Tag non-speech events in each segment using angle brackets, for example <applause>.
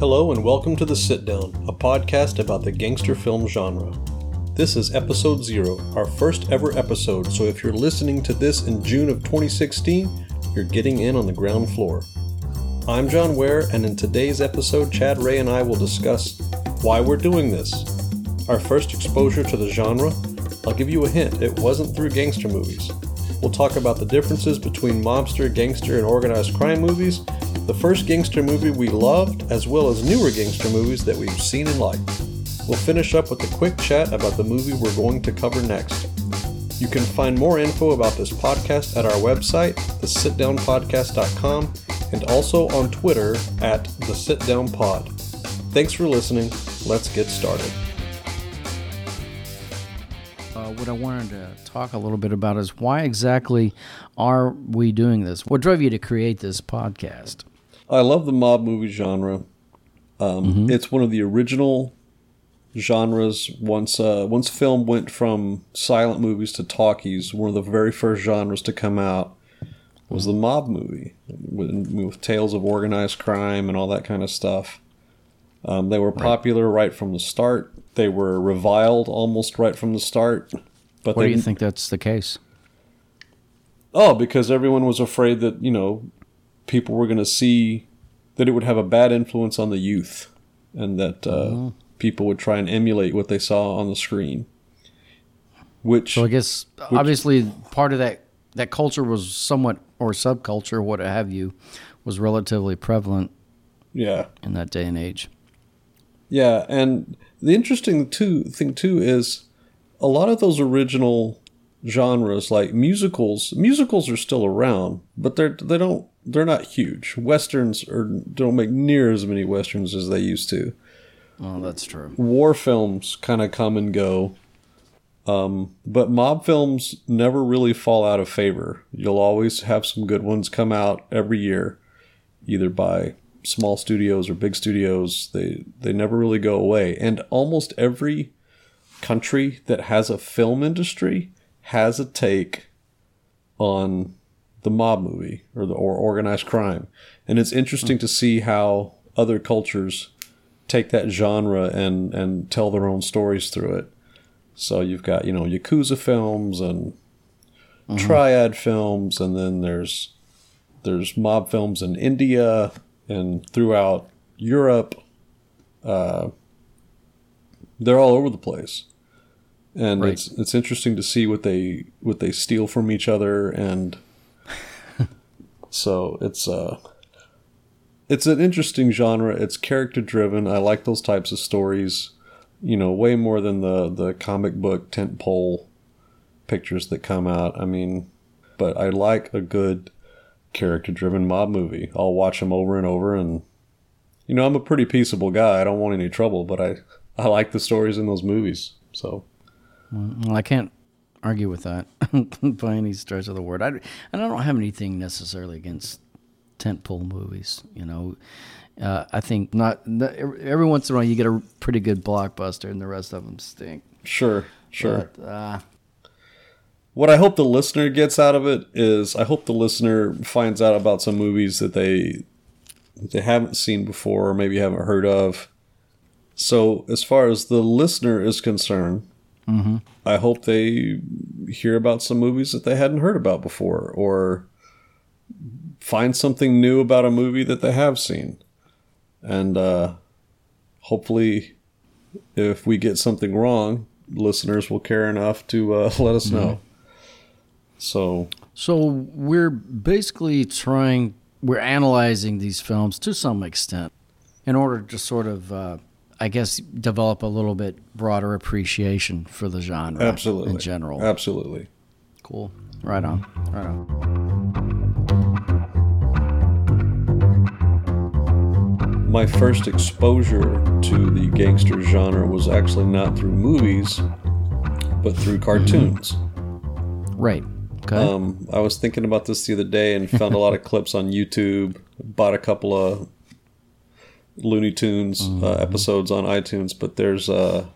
Hello and welcome to The Sit Down, a podcast about the gangster film genre. This is episode zero, our first ever episode, so if you're listening to this in June of 2016, you're getting in on the ground floor. I'm John Ware, and in today's episode, Chad Ray and I will discuss why we're doing this, our first exposure to the genre. I'll give you a hint, it wasn't through gangster movies. We'll talk about the differences between mobster, gangster, and organized crime movies, the first gangster movie we loved, as well as newer gangster movies that we've seen and liked. We'll finish up with a quick chat about the movie we're going to cover next. You can find more info about this podcast at our website, thesitdownpodcast.com, and also on Twitter at thesitdownpod. Thanks for listening. Let's get started. Uh, what I wanted to talk a little bit about is why exactly are we doing this? What drove you to create this podcast? I love the mob movie genre. Um, It's one of the original genres. Once uh, once film went from silent movies to talkies, one of the very first genres to come out was the mob movie with, with tales of organized crime and all that kind of stuff. Um, they were popular right from the start. They were reviled almost right from the start. But Why do you think that's the case? Oh, because everyone was afraid that, you know, people were going to see that it would have a bad influence on the youth and that uh, people would try and emulate what they saw on the screen. Which, So I guess obviously part of that that culture was somewhat or subculture, what have you, was relatively prevalent yeah. in that day and age. Yeah, and the interesting too thing too is a lot of those original genres like musicals musicals are still around, but they're they don't they're not huge. Westerns are don't make near as many westerns as they used to. Oh, that's true. war films kind of come and go. Um, but mob films never really fall out of favor. You'll always have some good ones come out every year, either by small studios or big studios. They they never really go away. And almost every country that has a film industry has a take on the mob movie or the or organized crime. And it's interesting to see how other cultures take that genre and and tell their own stories through it. So you've got you know yakuza films and triad films, and then there's there's mob films in India and throughout Europe. Uh, they're all over the place, and Right. it's it's interesting to see what they what they steal from each other, and so it's uh it's an interesting genre. It's character driven. I like those types of stories, you know, way more than the the comic book tentpole pictures that come out. I mean, but I like a good character driven mob movie. I'll watch them over and over and you know, I'm a pretty peaceable guy. I don't want any trouble, but I I like the stories in those movies. So, I can't argue with that <laughs> by any stretch of the word. I, and I don't have anything necessarily against tentpole movies. You know, uh, I think not, not every once in a while you get a pretty good blockbuster, and the rest of them stink. sure, sure. But, uh, What I hope the listener gets out of it is I hope the listener finds out about some movies that they that they haven't seen before or maybe haven't heard of. So as far as the listener is concerned, I hope they hear about some movies that they hadn't heard about before or find something new about a movie that they have seen. And uh, hopefully if we get something wrong, listeners will care enough to uh, <laughs> let us know. So So we're basically trying, we're analyzing these films to some extent in order to sort of, uh, I guess, develop a little bit broader appreciation for the genre absolutely, in general. absolutely. Cool. Right on. Right on. My first exposure to the gangster genre was actually not through movies, but through cartoons. Right. Okay. Um, I was thinking about this the other day and found a lot of <laughs> clips on YouTube. Bought a couple of Looney Tunes uh, episodes on iTunes, but there's uh,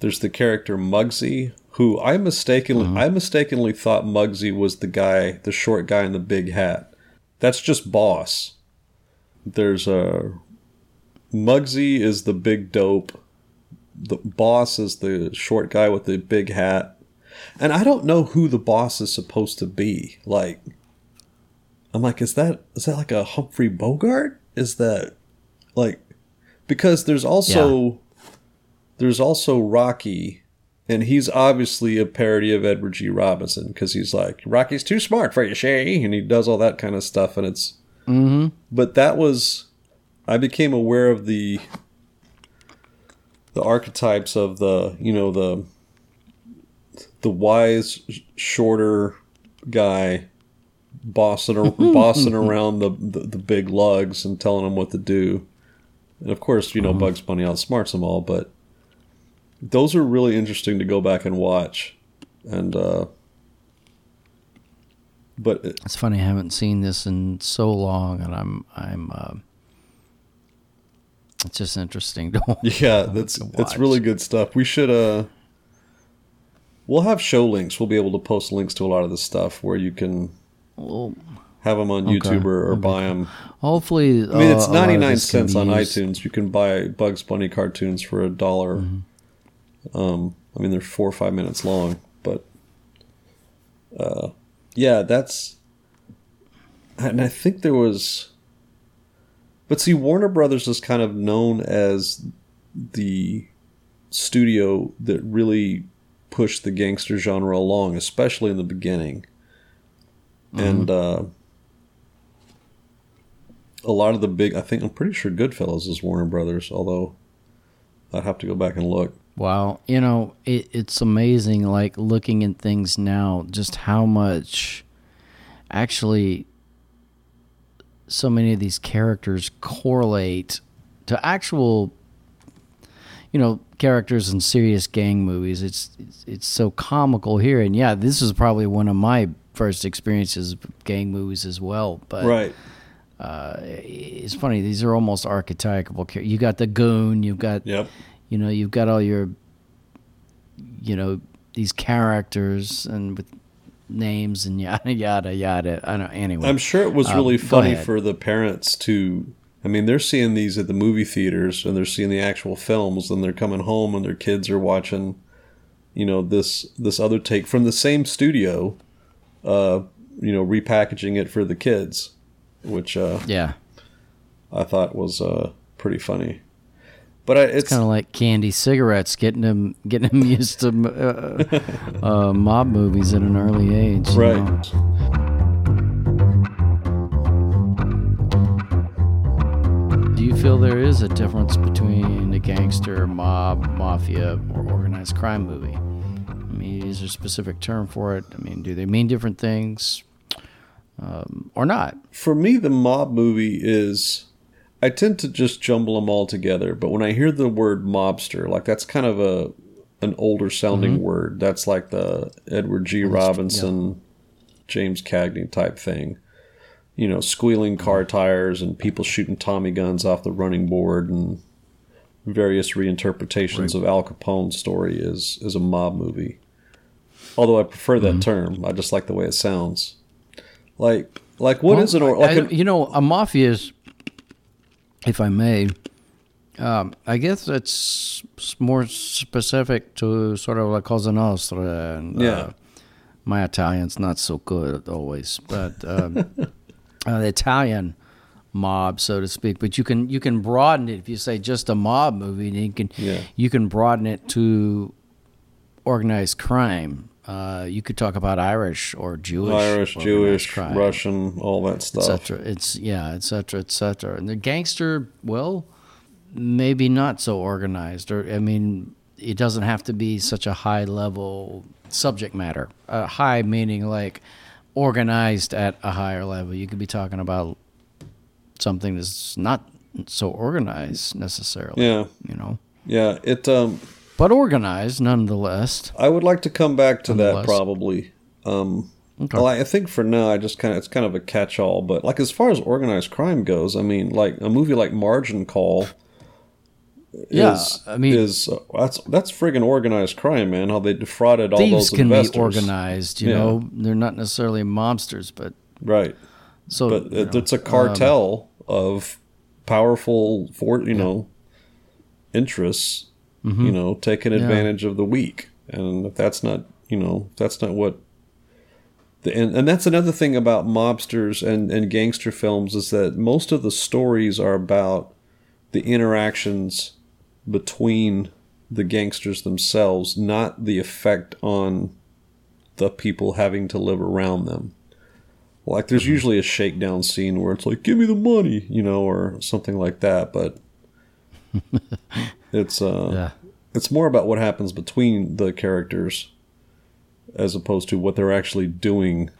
there's the character Muggsy, who I mistakenly I mistakenly thought Muggsy was the guy, the short guy in the big hat. That's just Boss. There's a Muggsy is the big dope. The boss is the short guy with the big hat. And I don't know who the boss is supposed to be. Like I'm like, is that is that like a Humphrey Bogart? Is that like because there's also yeah. there's also Rocky and he's obviously a parody of Edward G. Robinson because he's like Rocky's too smart for you, Shay, and he does all that kind of stuff, and it's. Mm-hmm. But that was, I became aware of the the archetypes of the you know the the wise shorter guy bossing <laughs> bossing around the, the, the big lugs and telling them what to do and of course you know mm-hmm. bugs bunny outsmarts them all but those are really interesting to go back and watch. And uh but it, it's funny i haven't seen this in so long and i'm i'm uh, it's just interesting to <laughs> yeah that's it's really good stuff. We should uh we'll have show links. We'll be able to post links to a lot of this stuff where you can well, have them on okay. YouTube or, or buy them. Hopefully, I mean it's uh, ninety nine cents on iTunes. You can buy Bugs Bunny cartoons for a dollar. Mm-hmm. Um, I mean, they're four or five minutes long, but uh, yeah, that's. And I think there was. But see, Warner Brothers is kind of known as the studio that really pushed the gangster genre along, especially in the beginning. Mm-hmm. And uh, a lot of the big, I think, I'm pretty sure Goodfellas is Warner Brothers, although I'd have to go back and look. Wow, you know, it, it's amazing. Like looking at things now, just how much actually so many of these characters correlate to actual, you know, characters in serious gang movies. It's, it's it's so comical here, and yeah, this is probably one of my first experiences of gang movies as well. But right. Uh, it's funny; these are almost archetypal. You got the goon. You've got yep you know you've got all your you know these characters and with names and <laughs> yada yada yada. I don't know, anyway. I'm sure it was um, really funny for the parents to. I mean, they're seeing these at the movie theaters and they're seeing the actual films, and they're coming home and their kids are watching, you know, this this other take from the same studio, uh, you know, repackaging it for the kids, which uh, yeah, I thought was uh, pretty funny. But I, it's, it's kind of like candy cigarettes, getting them getting them <laughs> used to uh, uh, mob movies at an early age. Right. Do you feel there is a difference between a gangster, mob, mafia, or organized crime movie? I mean, is there a specific term for it? I mean, do they mean different things um, or not? For me, the mob movie is I tend to just jumble them all together. But when I hear the word mobster, like that's kind of a an older sounding mm-hmm. word. That's like the Edward G. Robinson, yeah. James Cagney type thing. You know, squealing car tires and people shooting Tommy guns off the running board and various reinterpretations right. of Al Capone's story is is a mob movie. Although I prefer that mm-hmm. term, I just like the way it sounds. Like like what well, is it? Or like I, you know, a mafia is if I may, um, I guess it's more specific to sort of like Cosa Nostra. And, yeah. Uh, my Italian's not so good always, but um, <laughs> uh, the Italian mob, so to speak. But you can you can broaden it if you say just a mob movie. You can yeah. you can broaden it to organized crime. Uh, you could talk about Irish or Jewish, Irish, Jewish, crime, Russian, all that stuff. Etc. It's yeah, etc. etc. And the gangster, well, maybe not so organized, or I mean, it doesn't have to be such a high level subject matter. Uh, high meaning like organized at a higher level. You could be talking about something that's not so organized necessarily. Yeah, you know. Yeah, it um but organized nonetheless. I would like to come back to that probably. Um, okay. Well, I think for now, I just kind of it's kind of a catch-all. But like as far as organized crime goes, I mean, like a movie like Margin Call. Yeah, I mean, is uh, that's that's friggin' organized crime, man. How they defrauded all those can investors. be organized, you yeah. know. They're not necessarily mobsters, but right. So, but it, it's a cartel um, of powerful for you know interests, Mm-hmm. you know, taking advantage of the weak, and if that's not you know if that's not what the and, and that's another thing about mobsters and and gangster films is that most of the stories are about the interactions between the gangsters themselves, not the effect on the people having to live around them. Like there's usually a shakedown scene where it's like, "Give me the money," you know, or something like that. But <laughs> it's uh, Yeah. it's more about what happens between the characters as opposed to what they're actually doing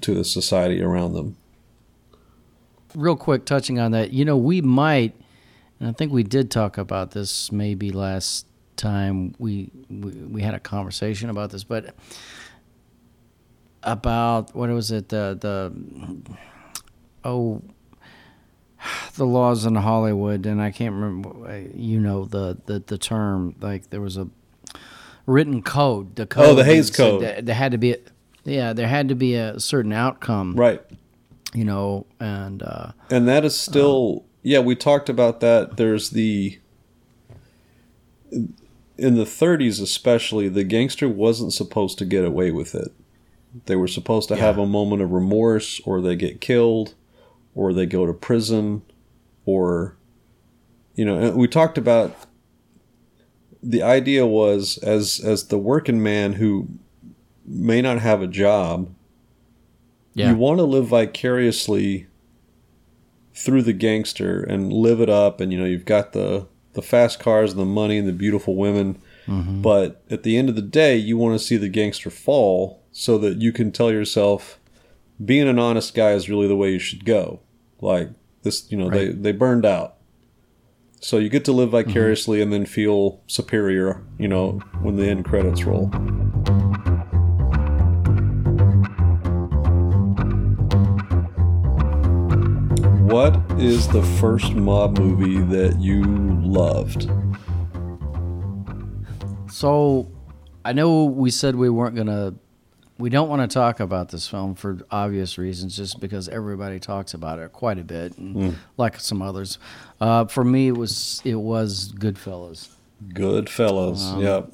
to the society around them. real quick touching on that you know we might and i think we did talk about this maybe last time we we, we had a conversation about this but about what was it the the oh <sighs> the laws in hollywood and i can't remember uh, you know the the, the term like there was a written code the code Oh, the said Code. that there had to be a, yeah there had to be a certain outcome Right. you know and uh And that is still, yeah, we talked about that. There's the, in the 30s especially, the gangster wasn't supposed to get away with it. They were supposed to have a moment of remorse, or they get killed, or they go to prison, or, you know, we talked about the idea was as as the working man who may not have a job yeah. you want to live vicariously through the gangster and live it up and you know you've got the the fast cars and the money and the beautiful women. Mm-hmm. But at the end of the day you want to see the gangster fall so that you can tell yourself being an honest guy is really the way you should go like this you know they they burned out. So you get to live vicariously and then feel superior you know when the end credits roll. What is the first mob movie that you loved? So, I know we said we weren't gonna, we don't want to talk about this film for obvious reasons, just because everybody talks about it quite a bit, and like some others. Uh, for me, it was it was Goodfellas. Goodfellas. yep.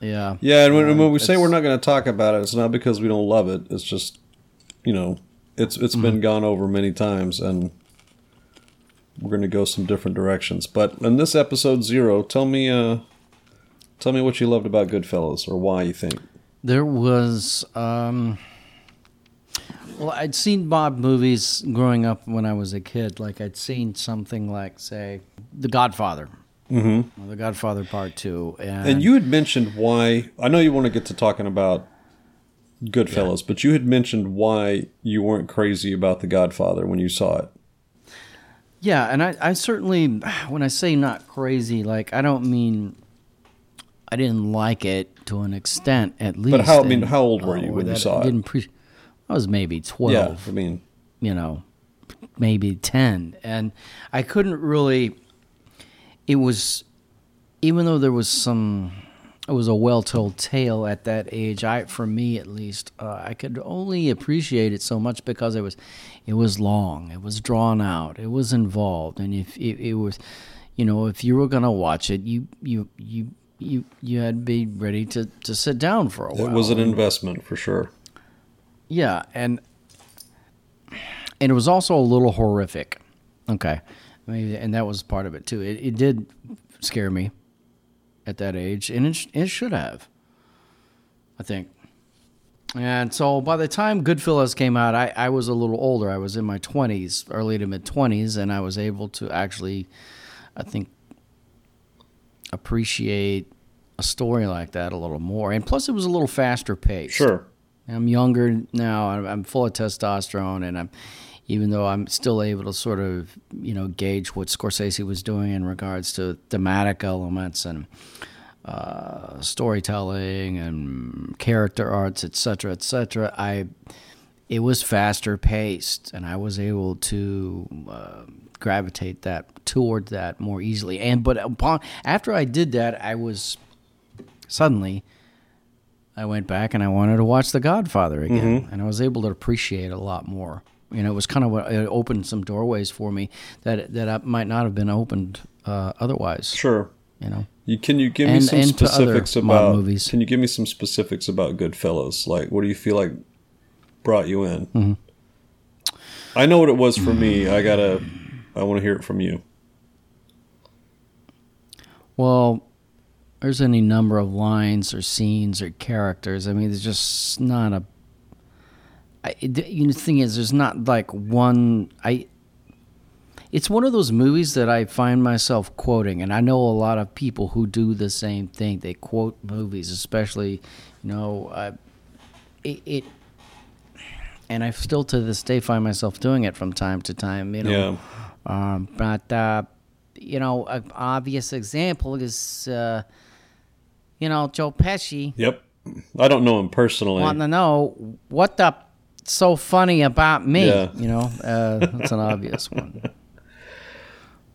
Yeah, Yeah, and when, Uh, when we say we're not going to talk about it, it's not because we don't love it. It's just, you know, it's it's been gone over many times, and we're going to go some different directions. But in this episode zero, tell me, uh, tell me what you loved about Goodfellas, or why you think. There was. Um, well, I'd seen Bob movies growing up when I was a kid. Like I'd seen something like, say, The Godfather. Mm-hmm. The Godfather Part Two, and, And you had mentioned why. I know you want to get to talking about Goodfellas, but you had mentioned why you weren't crazy about The Godfather when you saw it. Yeah, and I, I certainly, <sighs> when I say not crazy, like I don't mean I didn't like it to an extent, at least. But how- I mean, and- how old were you or when you saw I it? Didn't pre- I was maybe twelve. Yeah, I mean, you know, maybe 10. And I couldn't really, it was, even though there was some, it was a well told tale at that age, I, for me at least, uh, I could only appreciate it so much because it was, it was long, it was drawn out, it was involved. And if it, it was, you know, if you were going to watch it, you, you, you, you, you had to be ready to, to sit down for a while. it was an investment for sure. Yeah, and and it was also a little horrific. Okay, I mean, and that was part of it too. It, it did scare me at that age, and it, sh- it should have. I think. And so by the time Goodfellas came out, I, I was a little older. I was in my 20s, early to mid 20s, and I was able to actually, I think, appreciate a story like that a little more. And plus, it was a little faster paced. Sure. I'm younger now. I'm, full of testosterone, and I'm even though I'm still able to sort of you know gauge what Scorsese was doing in regards to thematic elements and uh, storytelling and character arcs, et cetera, et cetera. I it was faster paced, and I was able to uh, gravitate that toward that more easily. And but upon after I did that, I was suddenly I went back and I wanted to watch The Godfather again, and I was able to appreciate it a lot more You know, it was kind of what it opened some doorways for me that that I might not have been opened uh, otherwise. Sure. You know. You, can you give me some and to other specifics about movies. Can you give me some specifics about Goodfellas? Like, what do you feel like brought you in? Mm-hmm. I know what it was for me. I gotta. I want to hear it from you. Well, there's any number of lines or scenes or characters. I mean, there's just not a. I, it- you know, the thing is, there's not like one. I. It's one of those movies that I find myself quoting, and I know a lot of people who do the same thing. They quote movies, especially, you know, uh, it, it. And I still to this day find myself doing it from time to time. You know, Yeah. um, but uh, you know, an obvious example is, uh, you know, Joe Pesci Yep. I don't know him personally. wanting to know what the so funny about me. Yeah. You know, uh, that's an obvious one. <laughs>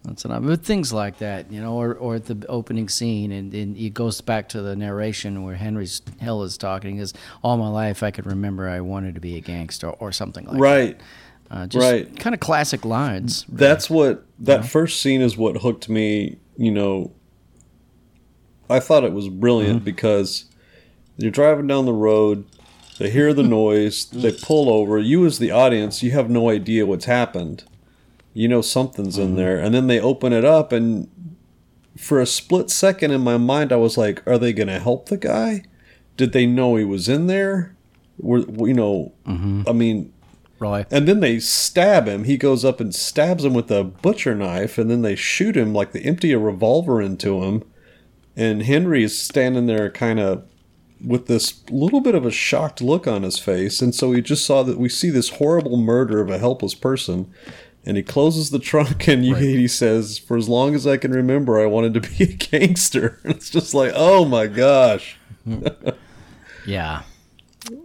That's an obvious things like that, you know, or, or the opening scene, and, and it goes back to the narration where Henry Hill is talking. Is all my life I could remember I wanted to be a gangster or something like right. that. Uh, just right. kind of classic lines. That's what that first scene is what hooked me, you know. I thought it was brilliant Mm-hmm. because you're driving down the road, they hear the <laughs> noise, they pull over, you as the audience, you have no idea what's happened. You know something's Mm-hmm. in there and then they open it up and for a split second in my mind I was like, are they going to help the guy? Did they know he was in there? Were you know, Mm-hmm. I mean, Really. and then they stab him. He goes up and stabs him with a butcher knife, and then they shoot him like they empty a revolver into him. And Henry is standing there, kind of with this little bit of a shocked look on his face. And so we just saw that we see this horrible murder of a helpless person. And he closes the trunk, and you, he says, "For as long as I can remember, I wanted to be a gangster." <laughs> it's just like, oh my gosh, <laughs> Yeah.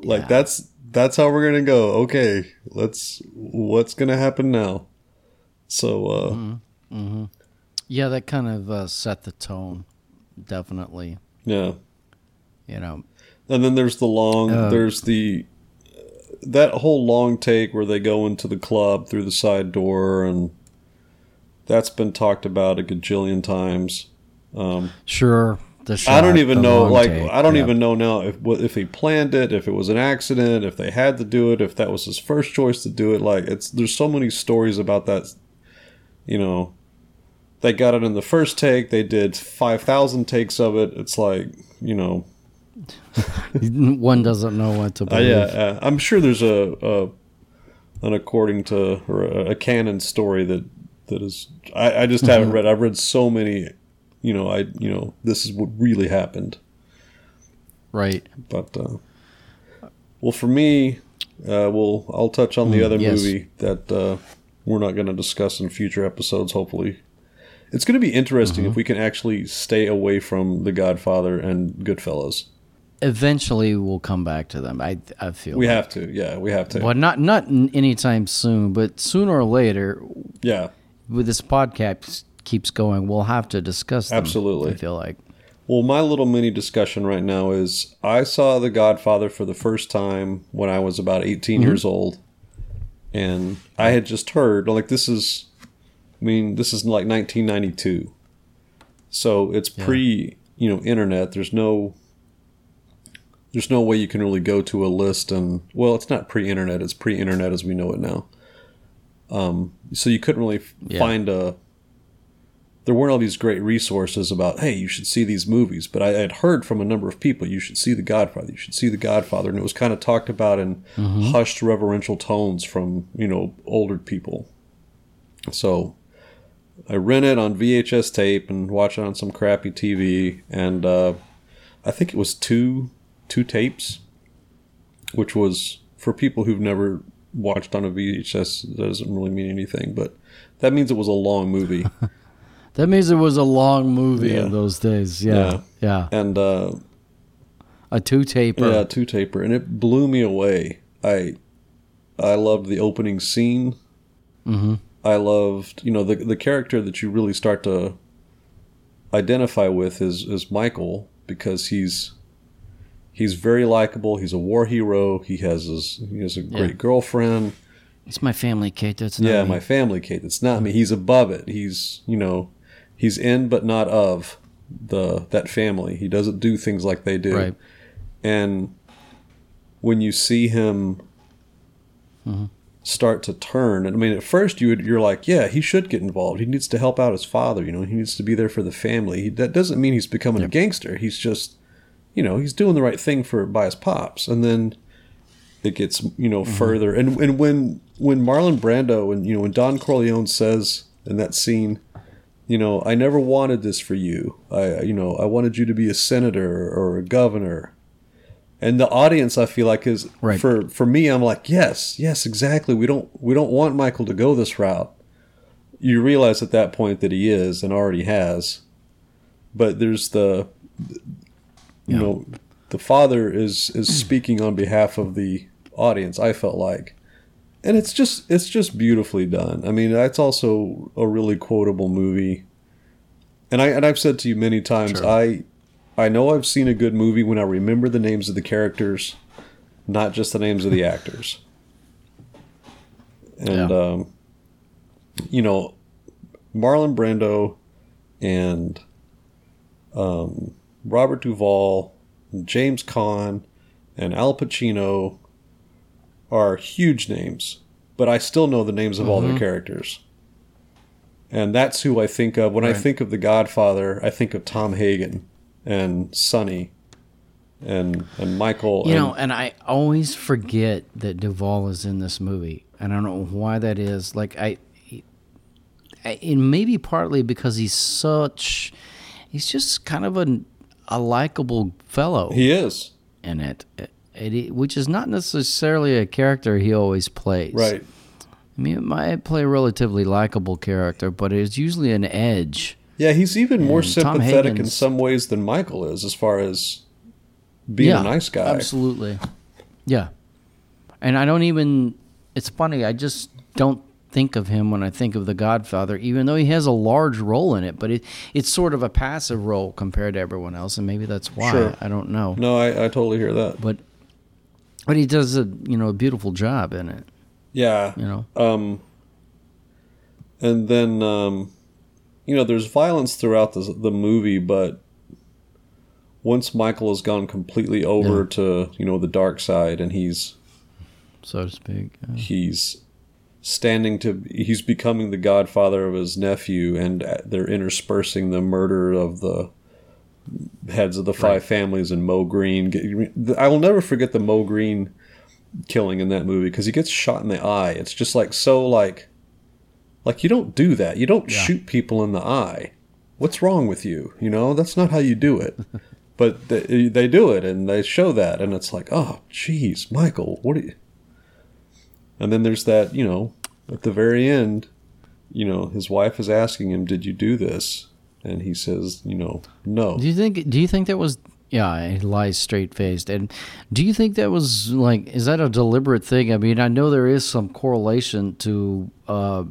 like Yeah. that's that's how we're gonna go. Okay, let's. What's gonna happen now? So, uh, Yeah, that kind of uh, set the tone, definitely. yeah. You know, And then there's the long. Uh, there's the that whole long take where they go into the club through the side door, and that's been talked about a gajillion times. Um, sure. The shot, I don't even know. Like, take, I don't yeah. even know now if if he planned it, if it was an accident, if they had to do it, if that was his first choice to do it. Like, it's there's so many stories about that. You know, they got it in the first take. They did five thousand takes of it. It's like you know, <laughs> One doesn't know what to uh, believe. yeah, uh, I'm sure there's a, a an according to or a, a canon story that that is. I, I just haven't read. I've read so many. You know, I you know this is what really happened. Right. But uh, well, for me, uh, we'll I'll touch on the other yes. movie that uh, we're not going to discuss in future episodes. Hopefully, it's going to be interesting if we can actually stay away from The Godfather and Goodfellas. Eventually, we'll come back to them. I I feel We like. have to, yeah, we have to, Well, not not anytime soon, but sooner or later, yeah. with this podcast keeps going, we'll have to discuss them. Absolutely. I feel like. Well, my little mini discussion right now is I saw The Godfather for the first time when I was about 18 mm-hmm. years old. And I had just heard, like, this is, I mean, this is like 1992. So it's pre, you know, internet. There's no, there's no way you can really go to a list and, well, it's not pre internet, it's pre internet as we know it now. Um, so you couldn't really f Yeah. find a, there weren't all these great resources about hey you should see these movies but i had heard from a number of people you should see the godfather you should see the godfather and it was kind of talked about in hushed reverential tones from you know older people so i rent it on vhs tape and watch it on some crappy tv and uh, i think it was two two tapes which was for people who've never watched on a vhs that doesn't really mean anything but that means it was a long movie <laughs> That means it was a long movie Yeah. in those days. Yeah. Yeah. and uh, A two taper. Yeah, two taper, and it blew me away. I I loved the opening scene. Mm-hmm. I loved, you know, the the character that you really start to identify with is is Michael because he's he's very likable. He's a war hero. He has his he has a great Yeah. girlfriend. It's my family, Kay. That's not yeah, me. my family, Kay. It's not me. He's above it. He's you know, he's in but not of the that family. He doesn't do things like they do. Right. And when you see him Mm-hmm. start to turn, and I mean, at first you would, you're like, yeah, he should get involved. He needs to help out his father. You know, he needs to be there for the family. He, that doesn't mean he's becoming a gangster. He's just, you know, he's doing the right thing for by his pops. And then it gets you know mm-hmm. further. And and when when Marlon Brando and you know when Don Corleone says in that scene, you know, I never wanted this for you. I you know I wanted you to be a senator or a governor. And the audience, I feel like, is Right. for for me. I'm like, yes, yes, exactly. We don't we don't want Michael to go this route. You realize at that point that he is and already has, but there's the, you Yeah. know, the father is is speaking on behalf of the audience. I felt like, and it's just it's just beautifully done. I mean, that's also a really quotable movie. And I and I've said to you many times, Sure. I I know I've seen a good movie when I remember the names of the characters, not just the names of the actors. And Yeah. um, you know, Marlon Brando and um, Robert Duvall, James Caan, and Al Pacino are huge names, but I still know the names of all their mm-hmm. characters. And that's who I think of when I think of The Godfather. I think of Tom Hagen and Sonny and and Michael. You and, know, and I always forget that Duvall is in this movie. and I don't know why that is. Like I and maybe partly because he's such, he's just kind of a a likable fellow he is in it, It- it- which is not necessarily a character he always plays. right. I mean, it might play a relatively likable character, but it's usually an edge. Yeah, he's even more And Tom sympathetic in some ways than Michael is, as far as being a nice guy. Absolutely. Yeah. And I don't even it's funny, I just don't think of him when I think of The Godfather, even though he has a large role in it, but it it's sort of a passive role compared to everyone else, and maybe that's why. Sure. I don't know. No, I, I totally hear that. But but he does a you know a beautiful job in it. Yeah. You know. Um, and then, um, you know, there's violence throughout the, the movie, but once Michael has gone completely over Yeah. to, you know, the dark side and he's, So to speak. Uh, he's standing to, he's becoming the godfather of his nephew and they're interspersing the murder of the heads of the five Right. families and Moe Greene. I will never forget the Moe Greene killing in that movie because he gets shot in the eye. It's just like so like like you don't do that. You don't Yeah. shoot people in the eye. What's wrong with you? You know, that's not how you do it. <laughs> but they, they do it and they show that and it's like, "Oh, jeez, Michael, what are you?" And then there's that, you know, at the very end, you know, his wife is asking him, "Did you do this?" And he says, you know, no. Do you think? Do you think that was? Yeah, he lies straight faced. And do you think that was like? Is that a deliberate thing? I mean, I know there is some correlation to uh,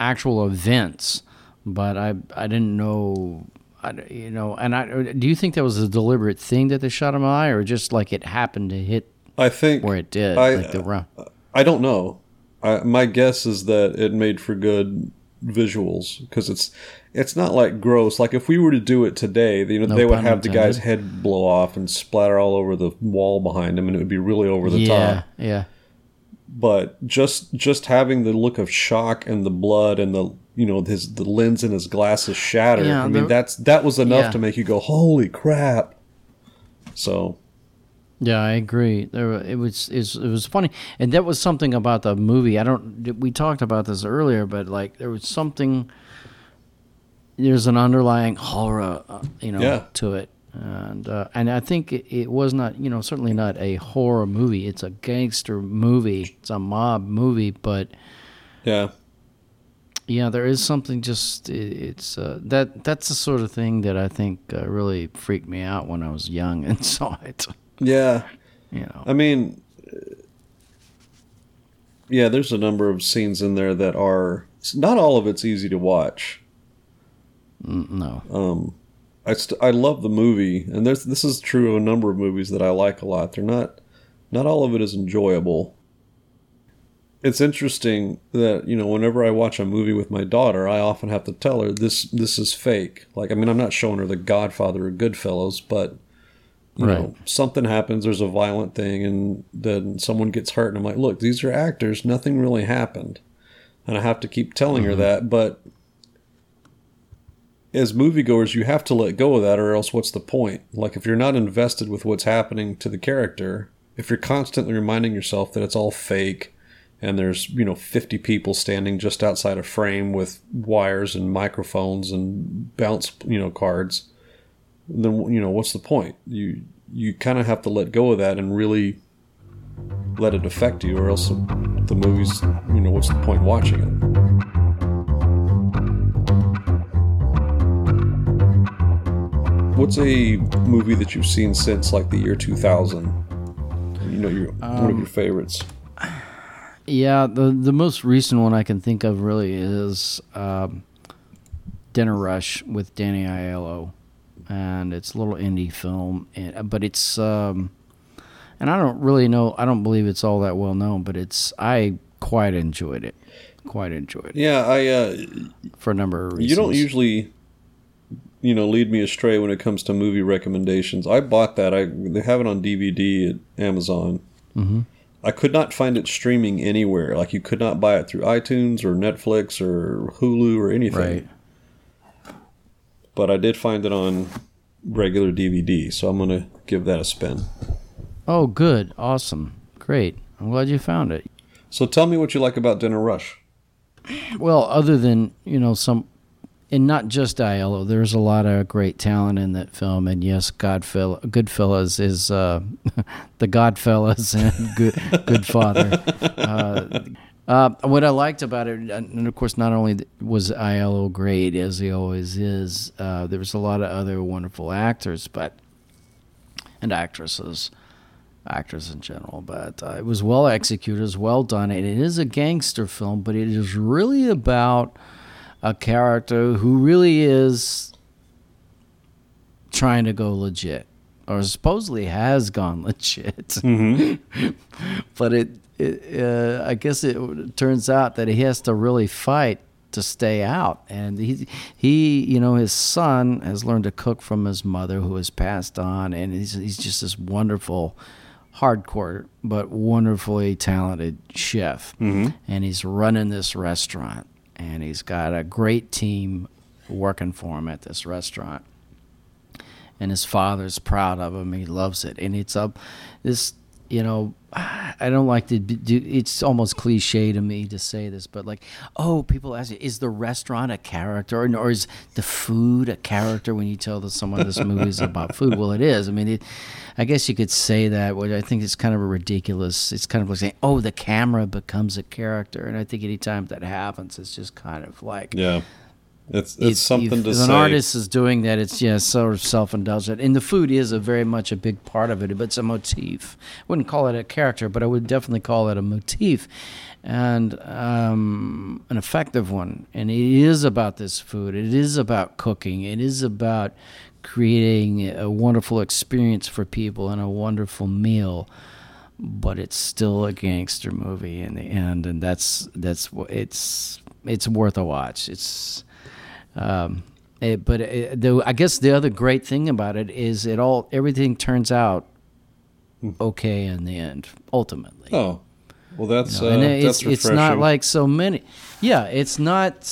actual events, but I I didn't know. I, you know, and I do you think that was a deliberate thing that they shot him in the eye, or just like it happened to hit I think where it did, I- like the round? I don't know. I, my guess is that it made for good visuals because it's it's not like gross. Like if we were to do it today, you know, No they would have the guy's head blow off and splatter all over the wall behind him, and it would be really over the yeah, top. yeah, But just just having the look of shock and the blood and the you know his the lens in his glasses shatter. Yeah, I mean that's that was enough Yeah. to make you go, holy crap. So Yeah, I agree. There, it was it was funny, and that was something about the movie. I don't. We talked about this earlier, but like there was something. There's an underlying horror, uh, you know, Yeah. to it, and uh, and I think it, it was not, you know, certainly not a horror movie. It's a gangster movie. It's a mob movie, but yeah. yeah, there is something just it, it's uh, that that's the sort of thing that I think uh, really freaked me out when I was young and <laughs> saw it. Yeah. You know. I mean, yeah, there's a number of scenes in there that are not all of it's easy to watch. Mm, No. Um, I st- I love the movie, and there's this is true of a number of movies that I like a lot. They're not not all of it is enjoyable, it's interesting that you know whenever I watch a movie with my daughter, I often have to tell her this this is fake. Like I mean, I'm not showing her The Godfather or Goodfellas, but you Right. know something happens. There's a violent thing, and then someone gets hurt, and I'm like, look, these are actors. Nothing really happened, and I have to keep telling her mm-hmm. that. But as moviegoers, you have to let go of that, or else what's the point? Like if you're not invested with what's happening to the character, if you're constantly reminding yourself that it's all fake and there's you know 50 people standing just outside a frame with wires and microphones and bounce you know cards then you know what's the point? You you kind of have to let go of that and really let it affect you or else the movie's you know what's the point watching it? What's a movie that you've seen since like the year 2000 you know your one of your favorites. Yeah, the the most recent one I can think of really is um, Dinner Rush with Danny Aiello, and it's a little indie film, and, but it's um, and I don't really know. I don't believe it's all that well known, but it's I quite enjoyed it, quite enjoyed it yeah i uh for a number of reasons. You don't usually, you know, lead me astray when it comes to movie recommendations. I bought that. I they have it on DVD at Amazon. Mm-hmm. I could not find it streaming anywhere. Like you could not buy it through iTunes or Netflix or Hulu or anything. right. But I did find it on regular DVD, so I'm gonna give that a spin. Oh, good, awesome, great. I'm glad you found it. So tell me what you like about Dinner Rush. Well, other than you know some, and not just Aiello, there's a lot of great talent in that film. And yes, Godfell, Goodfellas is uh, <laughs> the Godfellas and Good Goodfather. <laughs> Uh, uh, what I liked about it, and of course, not only was Aiello great as he always is, uh, there was a lot of other wonderful actors, but and actresses actors in general, but uh, it was well executed, it was well done, and it is a gangster film, but it is really about a character who really is trying to go legit, or supposedly has gone <laughs> legit. Mm-hmm. but it, it uh, I guess it turns out that he has to really fight to stay out, and he, he, you know, his son has learned to cook from his mother, who has passed on, and he's he's just this wonderful, hardcore but wonderfully talented chef, Mm-hmm. and he's running this restaurant, and he's got a great team working for him at this restaurant and his father's proud of him. He loves it, and it's up. This, you know, I don't like to do. It's almost cliche to me to say this, but like, oh, people ask you, is the restaurant a character, or, or is the food a character? When you tell the, someone this movie is about food, well, it is. I mean, it, I guess you could say that, which I think it's kind of a ridiculous. It's kind of like saying, oh, the camera becomes a character, and I think anytime that happens, it's just kind of like Yeah, it's it's, it's- something to if to an artist is doing that it's yeah sort of self-indulgent. And the food is a very much a big part of it but it's a motif. I wouldn't call it a character but i would definitely call it a motif and um, an effective one. And it is about this food. It is about cooking. It is about creating a wonderful experience for people and a wonderful meal but it's still a gangster movie in the end, and that's that's it's it's worth a watch. It's, um, it, but it, the, I guess the other great thing about it is it all everything turns out okay in the end, ultimately. Oh, well, that's You uh, know, and it's that's it's not like so many. Yeah, it's not.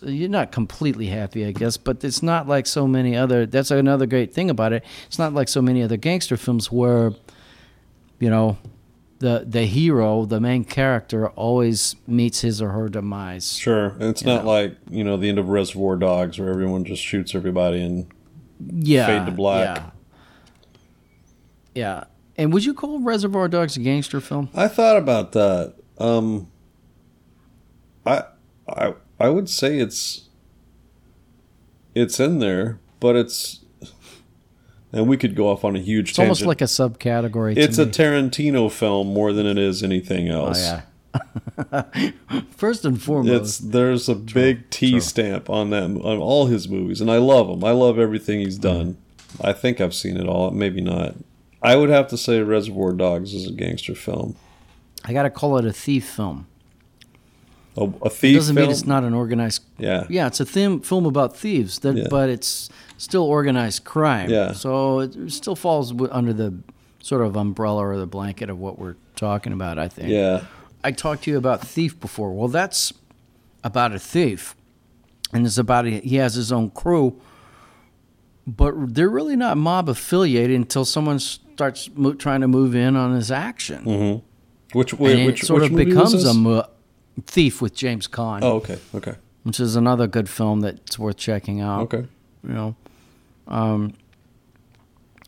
You're not completely happy, I guess, but it's not like so many other. That's another great thing about it. It's not like so many other gangster films where, you know, the the hero, the main character, always meets his or her demise. Sure, and it's not know. like you know the end of Reservoir Dogs where everyone just shoots everybody and Yeah, Fade to black. Yeah. Yeah. And would you call Reservoir Dogs a gangster film? I thought about that. Um, I I I would say it's it's in there, but it's and we could go off on a huge It's tangent. almost like a subcategory. to it's a me. Tarantino film more than it is anything else. Oh else. yeah. <laughs> First and foremost, It's there's a big T true. stamp on them on all his movies, and I love him. I love everything he's mm-hmm. done. I think I've seen it all. Maybe not. I would have to say Reservoir Dogs is a gangster film. I got to call it a thief film. A, a thief Doesn't film? mean it's not an organized. Yeah. Yeah, it's a thim- film about thieves, that, Yeah. but it's still organized crime. Yeah. So it still falls under the sort of umbrella or the blanket of what we're talking about. I think. Yeah. I talked to you about Thief before. Well, that's about a thief, and it's about a, he has his own crew, but they're really not mob affiliated until someone starts mo- trying to move in on his action, mm-hmm. Which wait, it which sort which of becomes a mo- thief with James Caan, Oh, okay, okay, which is another good film that's worth checking out. okay. You know, um,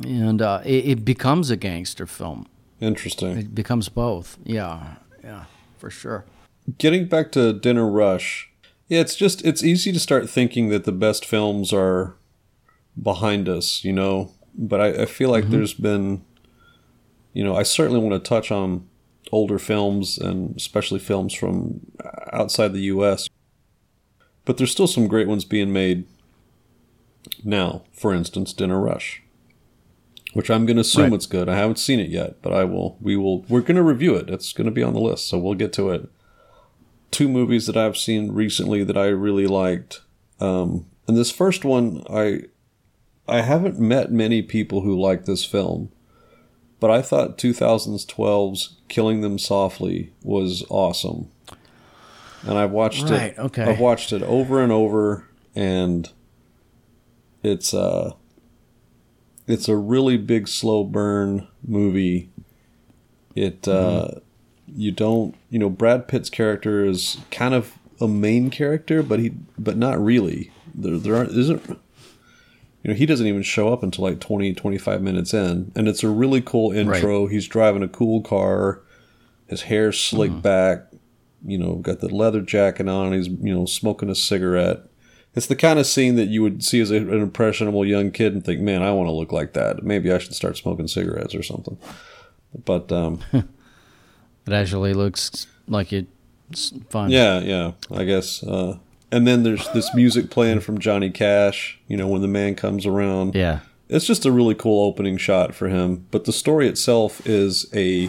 and uh, it, it becomes a gangster film. Interesting. It becomes both. Yeah, yeah, for sure. Getting back to Dinner Rush, yeah, it's just it's easy to start thinking that the best films are behind us, you know. But I, I feel like there's been, you know, I certainly want to touch on older films and especially films from outside the U.S. But there's still some great ones being made now. For instance, Dinner Rush, which I'm going to assume Right. it's good. I haven't seen it yet, but I will. We will. We're going to review it. It's going to be on the list, so we'll get to it. Two movies that I've seen recently that I really liked, um, and this first one, I I haven't met many people who like this film, but I thought 2012's Killing Them Softly was awesome. And I've watched Right, it okay. I've watched it over and over and it's uh it's a really big slow burn movie. It uh you don't you know Brad Pitt's character is kind of a main character but he but not really. There there aren't isn't you know he doesn't even show up until like 20 25 minutes in. And it's a really cool intro. He's driving a cool car. His hair slicked back. You know got the leather jacket on. He's you know smoking a cigarette it's the kind of scene that you would see as a, an impressionable young kid and think man i want to look like that maybe i should start smoking cigarettes or something but um <laughs> It actually looks like it's fun. Yeah, yeah, I guess. Uh, and then there's this music playing from Johnny Cash, you know, when the man comes around. Yeah. It's just a really cool opening shot for him. But the story itself is a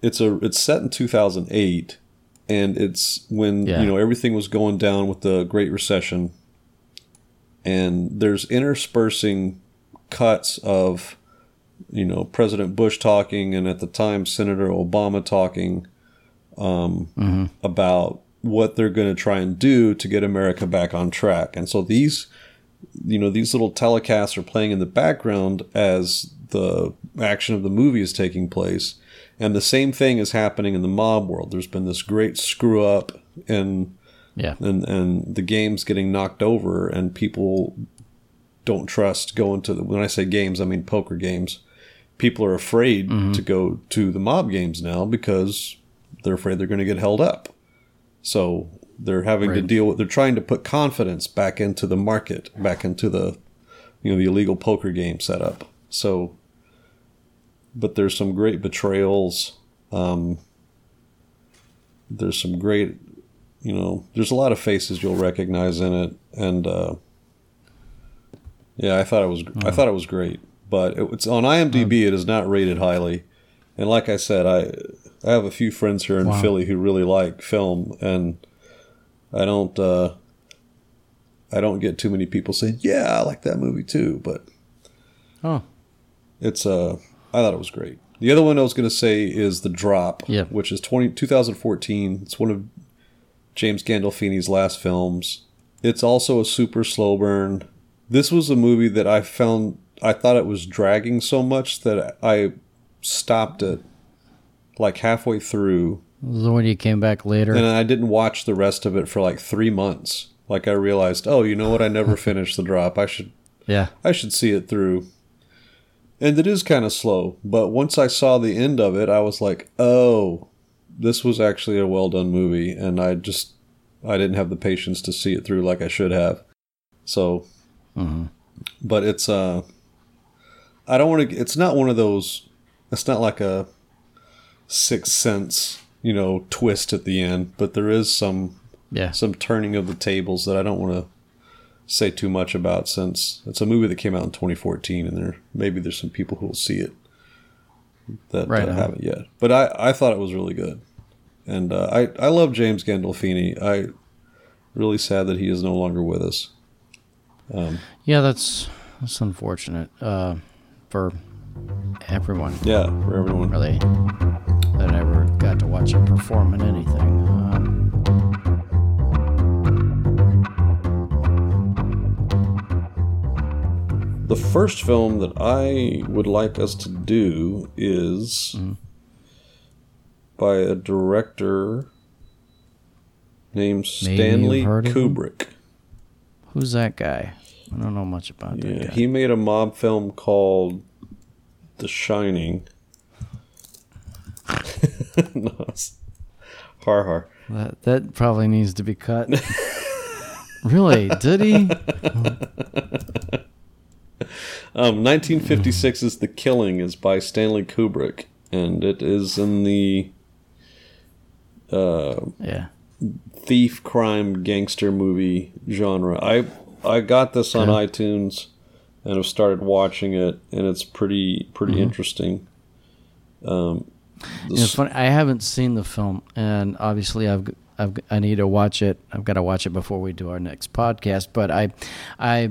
it's a it's set in 2008 and it's when Yeah. you know everything was going down with the Great Recession and there's interspersing cuts of you know President Bush talking and at the time Senator Obama talking um, about what they're going to try and do to get America back on track. And so these you know these little telecasts are playing in the background as the action of the movie is taking place and the same thing is happening in the mob world. There's been this great screw up and Yeah. and and the game's getting knocked over and people don't trust going to the when I say games I mean poker games. People are afraid mm-hmm. to go to the mob games now because they're afraid they're going to get held up. So they're having to deal with they're trying to put confidence back into the market back into the you know the illegal poker game setup. So but there's some great betrayals um there's some great you know there's a lot of faces you'll recognize in it and uh yeah i thought it was i thought it was great but it, it's on imdb it is not rated highly and like i said i i have a few friends here in Wow. philly who really like film and i don't uh i don't get too many people saying yeah i like that movie too but Oh. it's uh I thought it was great. The other one I was going to say is The Drop, Yeah. which is 20, 2014. It's one of James Gandolfini's last films. It's also a super slow burn. This was a movie that I found I thought it was dragging so much that I stopped it like halfway through The one you came back later. and I didn't watch the rest of it for like 3 months. Like I realized, "Oh, you know what? I never <laughs> finished The Drop. I should yeah. I should see it through. And it is kind of slow, but once I saw the end of it, I was like, "Oh, this was actually a well done movie." And I just I didn't have the patience to see it through like I should have. So, Mhm. but it's uh I don't want to it's not one of those it's not like a sixth sense, you know, twist at the end, but there is some Yeah. some turning of the tables that I don't want to say too much about since it's a movie that came out in 2014 and there maybe there's some people who will see it that Right uh, haven't yet. But I, I thought it was really good, and uh, I I love James Gandolfini. I really sad that he is no longer with us. Yeah, that's that's unfortunate uh, for everyone. Yeah, for everyone. Really, that ever got to watch him perform in anything. The first film that I would like us to do is Mm-hmm. by a director named Maybe Stanley you've heard of him? Kubrick. who's that guy? I don't know much about that guy. he made a mob film called The Shining. <laughs> no, har har. That that probably needs to be cut. <laughs> really? Did he? <laughs> Um, 1956 is The Killing is by Stanley Kubrick, and it is in the uh, Yeah. thief, crime, gangster movie genre. I I got this on Okay. iTunes and have started watching it, and it's pretty pretty Mm-hmm. interesting. Um, the It's s- funny. I haven't seen the film, and obviously, I've, I've I need to watch it. I've got to watch it before we do our next podcast. But I, I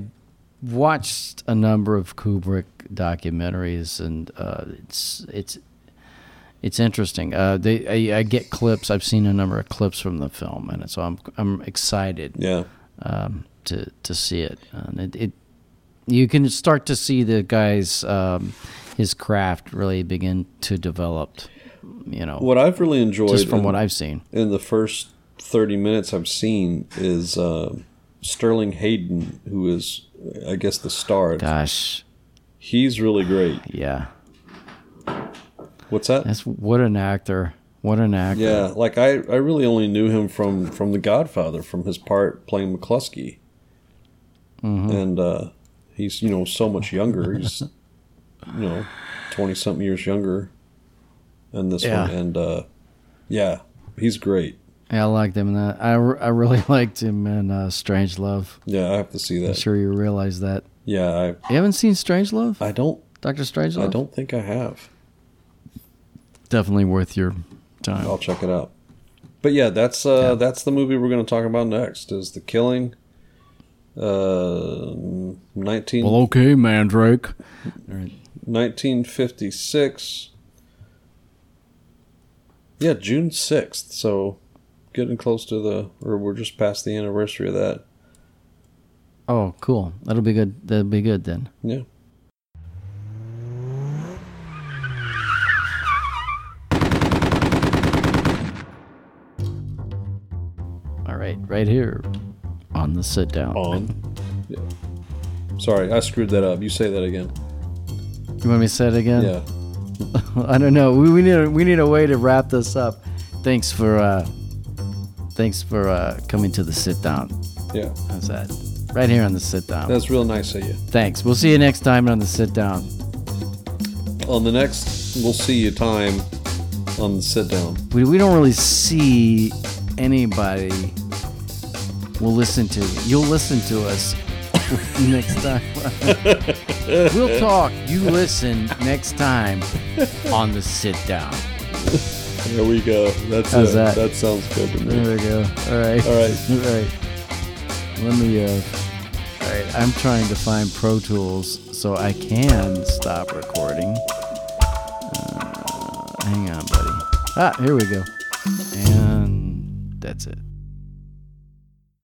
watched a number of Kubrick documentaries, and uh, it's it's it's interesting. Uh, they I, I get clips. I've seen a number of clips from the film, and so I'm I'm excited yeah, um, to to see it. And it, it you can start to see the guy's um, his craft really begin to develop. You know, what I've really enjoyed just from in, what I've seen. in the first 30 minutes I've seen is uh, Sterling Hayden, who is, I guess, the star. Gosh, He's really great. yeah, What's that? that's what an actor. What an actor. Yeah, like I, I really only knew him from from The Godfather, from his part playing McCluskey, Mhm. and uh, he's you know so much younger. He's <laughs> you know twenty something years younger than this Yeah. one, and uh, yeah, he's great. Yeah, I liked him in that. I, I really <laughs> liked him in uh, Strangelove. Yeah, I have to see that. I'm sure you realize that. Yeah, I. You haven't seen Strangelove, I don't Doctor Strange I don't think I have. Definitely worth your time. I'll check it out. But yeah, that's uh, Yeah. that's the movie we're going to talk about next. Is the Killing. Uh, nineteen. Well, okay, Mandrake. All right. 1956. Yeah, June 6th. So getting close to the, or we're just past the anniversary of that. Oh, cool. That'll be good. That'll be good then. Yeah. All right, right here on the sit down. On. Yeah. Sorry, I screwed that up. You say that again. You want me to say it again? Yeah. <laughs> I don't know. We, we need a, we need a way to wrap this up. Thanks for uh, thanks for uh, coming to the sit down. Yeah. How's that? Right here on the sit down. That's real nice of you. Thanks. We'll see you next time on the sit down. On the next, we'll see you time on the sit down. We, we don't really see anybody. We'll listen to you'll listen to us <laughs> next time. <laughs> we'll talk. You listen next time on the sit down. There we go. That's How's it. that? That sounds good to me. There we go. All right. All right. All right. Let me. Uh, all right. I'm trying to find Pro Tools so I can stop recording. Uh, hang on, buddy. Ah, here we go. And that's it.